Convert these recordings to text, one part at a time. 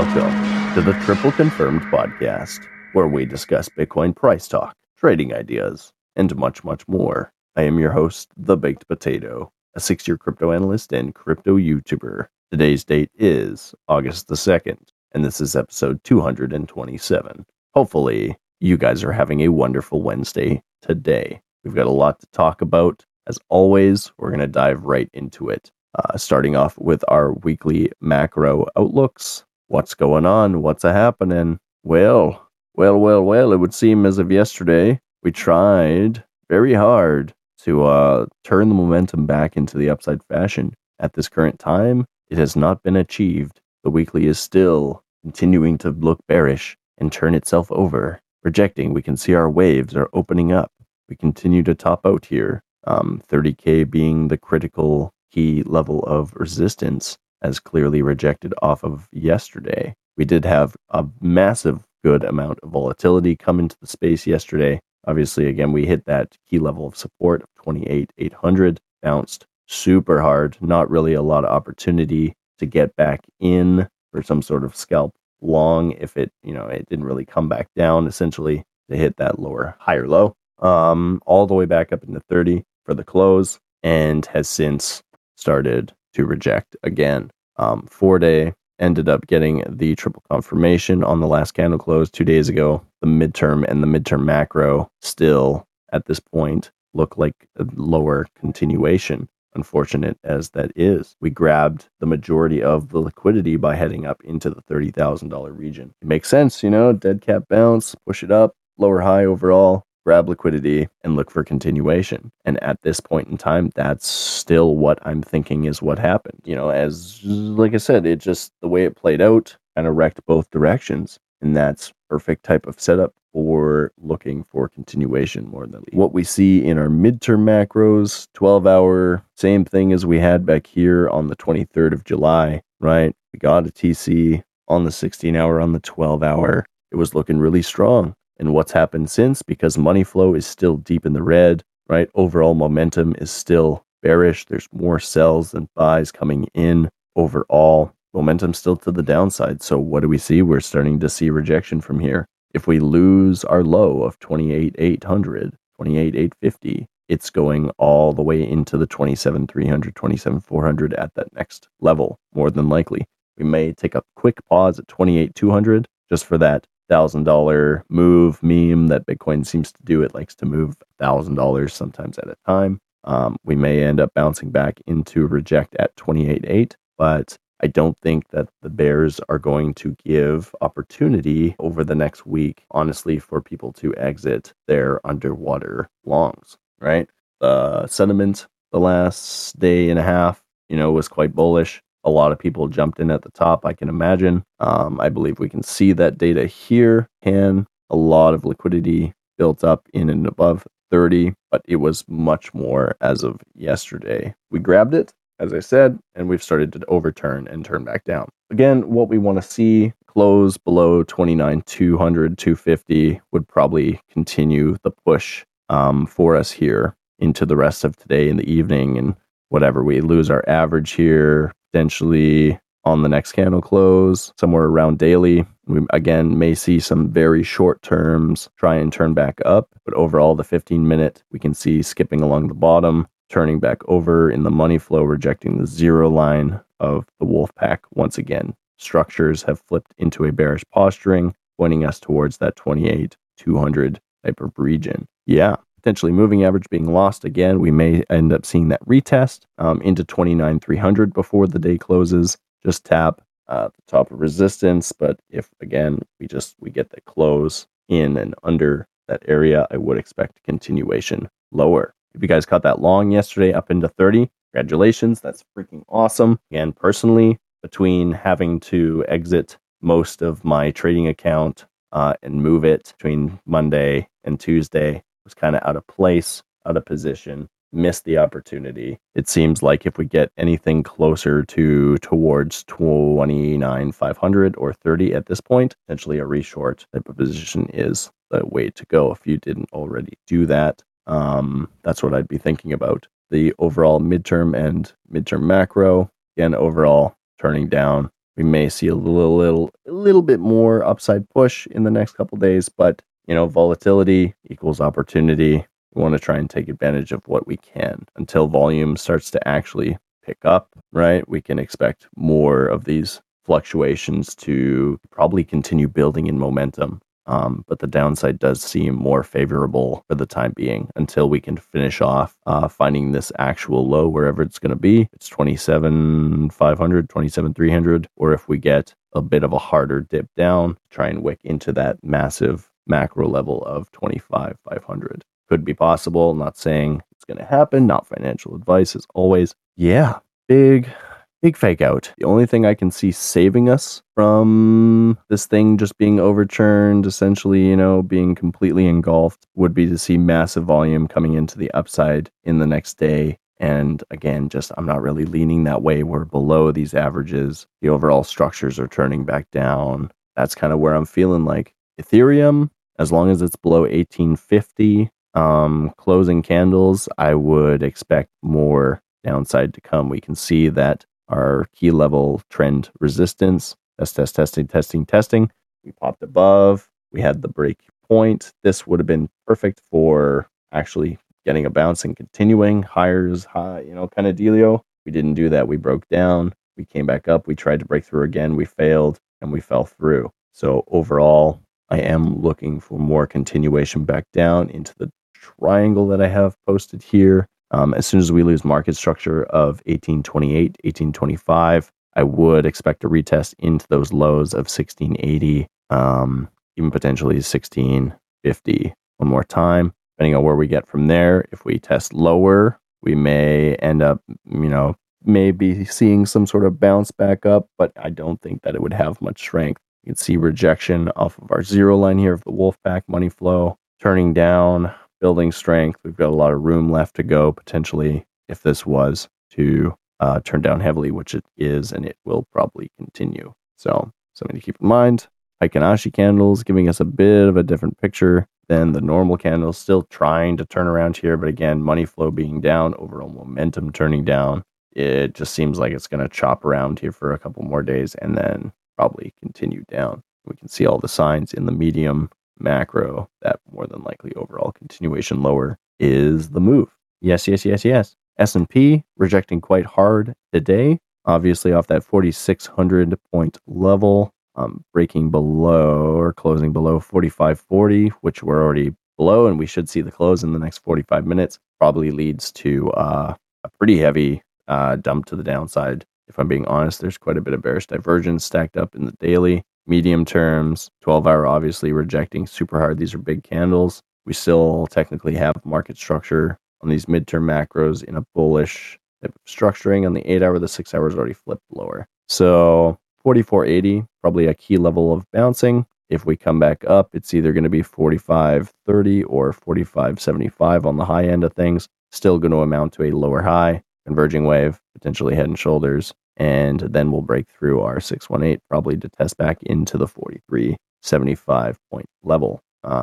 Welcome to the Triple Confirmed podcast, where we discuss Bitcoin price talk, trading ideas, and much, much more. I am your host, The Baked Potato, a six year crypto analyst and crypto YouTuber. Today's date is August the 2nd, and this is episode 227. Hopefully, you guys are having a wonderful Wednesday today. We've got a lot to talk about. As always, we're going to dive right into it. Uh, starting off with our weekly macro outlooks. What's going on? What's a happening? Well, well, well, well, it would seem as of yesterday, we tried very hard to uh, turn the momentum back into the upside fashion. At this current time, it has not been achieved. The weekly is still continuing to look bearish and turn itself over. Projecting, we can see our waves are opening up. We continue to top out here. Um, 30k being the critical key level of resistance, as clearly rejected off of yesterday. We did have a massive good amount of volatility come into the space yesterday. Obviously, again, we hit that key level of support of 28,800, bounced super hard, not really a lot of opportunity to get back in for some sort of scalp long if it, you know, it didn't really come back down essentially to hit that lower, higher low, um, all the way back up into 30 for the close and has since started to reject again. Um, four day ended up getting the triple confirmation on the last candle close two days ago. The midterm and the midterm macro still at this point look like a lower continuation. Unfortunate as that is, we grabbed the majority of the liquidity by heading up into the $30,000 region. It makes sense, you know, dead cat bounce, push it up, lower high overall, grab liquidity and look for continuation. And at this point in time, that's still what I'm thinking is what happened. You know, as like I said, it just the way it played out kind of wrecked both directions. And that's perfect type of setup for looking for continuation more than what we see in our midterm macros 12 hour same thing as we had back here on the 23rd of july right we got a tc on the 16 hour on the 12 hour it was looking really strong and what's happened since because money flow is still deep in the red, right? Overall momentum is still bearish. There's more sells than buys coming in overall. Momentum still to the downside. So what do we see? We're starting to see rejection from here. If we lose our low of 28,800, 28,850, it's going all the way into the 27,300, 27,400 at that next level, more than likely. We may take a quick pause at 28,200 just for that thousand dollar move meme that Bitcoin seems to do. It likes to move thousand dollars sometimes at a time. Um, we may end up bouncing back into reject at 28.8, but I don't think that the bears are going to give opportunity over the next week, honestly, for people to exit their underwater longs, right? The sentiment the last day and a half, you know, was quite bullish a lot of people jumped in at the top, I can imagine. Um, I believe we can see that data here. Can a lot of liquidity built up in and above 30, but it was much more as of yesterday. We grabbed it, as I said, and we've started to overturn and turn back down. Again, what we want to see close below 29, 200, 250 would probably continue the push um, for us here into the rest of today in the evening and whatever we lose our average here potentially on the next candle close, somewhere around daily. We again may see some very short terms try and turn back up, but overall, the 15 minute we can see skipping along the bottom, turning back over in the money flow, rejecting the zero line of the wolf pack once again. Structures have flipped into a bearish posturing, pointing us towards that 28 200 type of region. Yeah, potentially moving average being lost again. We may end up seeing that retest um, into 29 300 before the day closes. Just tap uh, the top of resistance. But if again we just we get the close in and under that area, I would expect continuation lower. If you guys caught that long yesterday up into 30, congratulations. That's freaking awesome. Again, personally, between having to exit most of my trading account uh, and move it between Monday and Tuesday, was kind of out of place, out of position, missed the opportunity. It seems like if we get anything closer to towards 29 500 or 30 at this point, potentially a reshort type of position is the way to go. If you didn't already do that, um, that's what I'd be thinking about. The overall midterm and midterm macro, again, overall turning down. We may see a little, little, a little bit more upside push in the next couple days, but you know, volatility equals opportunity. We want to try and take advantage of what we can until volume starts to actually pick up, right? We can expect more of these fluctuations to probably continue building in momentum. Um, but the downside does seem more favorable for the time being until we can finish off uh, finding this actual low wherever it's going to be. It's 27,500, 27,300, or if we get a bit of a harder dip down, try and wick into that massive macro level of 25,500. Could be possible. Not saying it's going to happen. Not financial advice as always. Yeah, big big fake out. The only thing I can see saving us from this thing just being overturned, essentially, you know, being completely engulfed, would be to see massive volume coming into the upside in the next day. And again, just I'm not really leaning that way. We're below these averages. The overall structures are turning back down. That's kind of where I'm feeling like Ethereum, as long as it's below 1850 um, closing candles, I would expect more downside to come. We can see that our key level trend resistance. Test, test, testing, testing, testing. We popped above. We had the break point. This would have been perfect for actually getting a bounce and continuing higher is high, you know, kind of dealio. We didn't do that. We broke down. We came back up. We tried to break through again. We failed and we fell through. So overall, I am looking for more continuation back down into the triangle that I have posted here. Um, as soon as we lose market structure of 1828, 1825, I would expect a retest into those lows of 1680, um, even potentially 1650 one more time. Depending on where we get from there, if we test lower, we may end up, you know, maybe seeing some sort of bounce back up, but I don't think that it would have much strength. You can see rejection off of our zero line here of the Wolfpack money flow turning down building strength. We've got a lot of room left to go potentially if this was to uh, turn down heavily, which it is, and it will probably continue. So something to keep in mind. Heikin Ashi candles giving us a bit of a different picture than the normal candles. Still trying to turn around here, but again, money flow being down, overall momentum turning down. It just seems like it's going to chop around here for a couple more days and then probably continue down. We can see all the signs in the medium macro that more than likely overall continuation lower is the move. Yes, yes, yes, yes. S&P rejecting quite hard today, obviously off that 4600 point level, um, breaking below or closing below 4540, which we're already below and we should see the close in the next 45 minutes, probably leads to uh, a pretty heavy uh, dump to the downside. If I'm being honest, there's quite a bit of bearish divergence stacked up in the daily medium terms, 12 hour obviously rejecting super hard. These are big candles. We still technically have market structure on these midterm macros in a bullish structuring. On the eight hour, the six hours already flipped lower. So 4480, probably a key level of bouncing. If we come back up, it's either going to be 4530 or 4575 on the high end of things. Still going to amount to a lower high, converging wave, potentially head and shoulders and then we'll break through our 618 probably to test back into the 4375 point level. Um,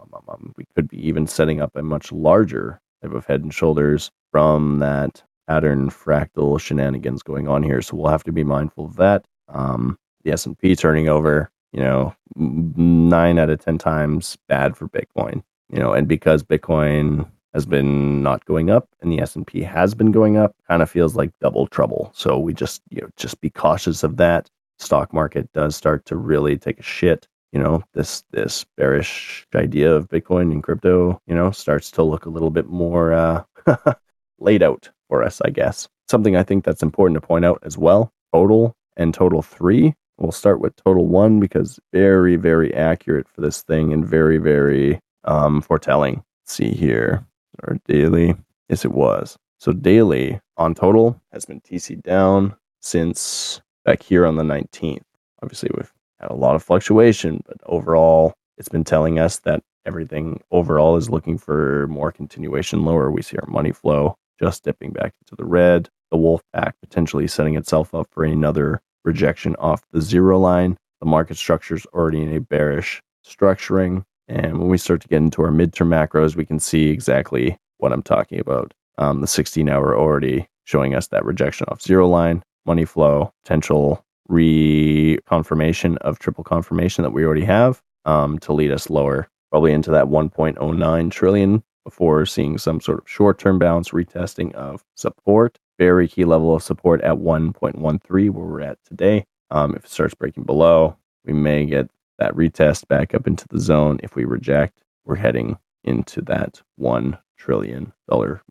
um, um, um, we could be even setting up a much larger type of head and shoulders from that pattern fractal shenanigans going on here. So we'll have to be mindful of that. Um, the S&P turning over, you know, nine out of 10 times bad for Bitcoin, you know, and because Bitcoin has been not going up and the S&P has been going up kind of feels like double trouble. So we just you know just be cautious of that. Stock market does start to really take a shit. You know, this this bearish idea of Bitcoin and crypto, you know, starts to look a little bit more uh, laid out for us, I guess. Something I think that's important to point out as well. Total and total 3. We'll start with total 1 because very very accurate for this thing and very very um, foretelling. Let's see here or daily. Yes, it was. So daily on total has been TC down since back here on the 19th. Obviously, we've had a lot of fluctuation, but overall, it's been telling us that everything overall is looking for more continuation lower. We see our money flow just dipping back into the red. The wolf pack potentially setting itself up for another rejection off the zero line. The market structure is already in a bearish structuring. And when we start to get into our midterm macros, we can see exactly what I'm talking about. Um, the 16 hour already showing us that rejection off zero line, money flow, potential reconfirmation of triple confirmation that we already have um, to lead us lower, probably into that 1.09 trillion before seeing some sort of short term bounce retesting of support. Very key level of support at 1.13, where we're at today. Um, if it starts breaking below, we may get that retest back up into the zone. If we reject, we're heading into that $1 trillion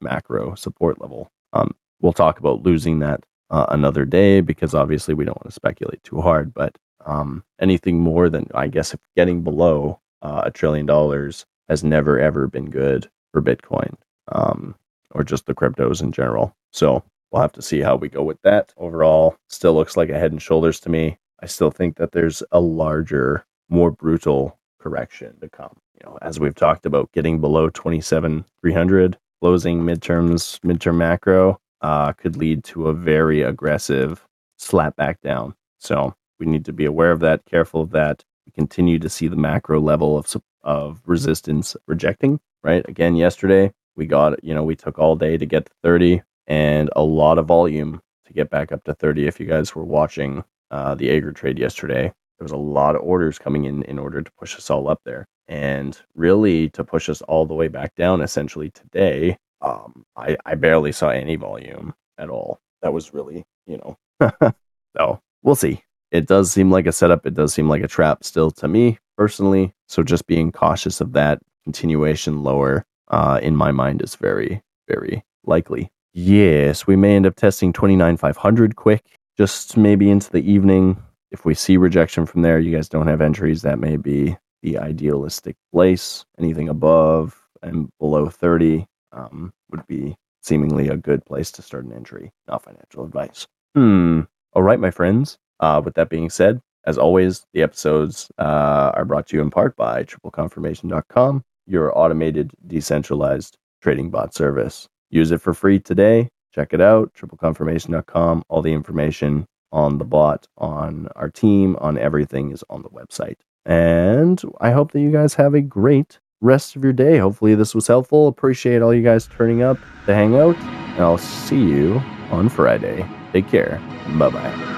macro support level. Um, we'll talk about losing that uh, another day because obviously we don't want to speculate too hard, but um, anything more than, I guess, if getting below uh, a trillion dollars has never, ever been good for Bitcoin um, or just the cryptos in general. So we'll have to see how we go with that. Overall, still looks like a head and shoulders to me. I still think that there's a larger, more brutal correction to come. You know, as we've talked about, getting below 27,300, closing midterms, midterm macro uh, could lead to a very aggressive slap back down. So we need to be aware of that, careful of that. We continue to see the macro level of of resistance rejecting. Right. Again, yesterday we got you know we took all day to get to 30 and a lot of volume to get back up to 30. If you guys were watching uh, the Aggr trade yesterday, there was a lot of orders coming in in order to push us all up there, and really to push us all the way back down. Essentially today, um, I I barely saw any volume at all. That was really you know. so we'll see. It does seem like a setup. It does seem like a trap still to me personally. So just being cautious of that continuation lower uh, in my mind is very very likely. Yes, we may end up testing 29,500 quick, just maybe into the evening. If we see rejection from there, you guys don't have entries, that may be the idealistic place. Anything above and below 30 um, would be seemingly a good place to start an entry, not financial advice. Hmm. All right, my friends. Uh, with that being said, as always, the episodes uh, are brought to you in part by tripleconfirmation.com, your automated, decentralized trading bot service. Use it for free today. Check it out, tripleconfirmation.com. All the information on the bot, on our team, on everything is on the website. And I hope that you guys have a great rest of your day. Hopefully, this was helpful. Appreciate all you guys turning up to hang out. And I'll see you on Friday. Take care. Bye bye.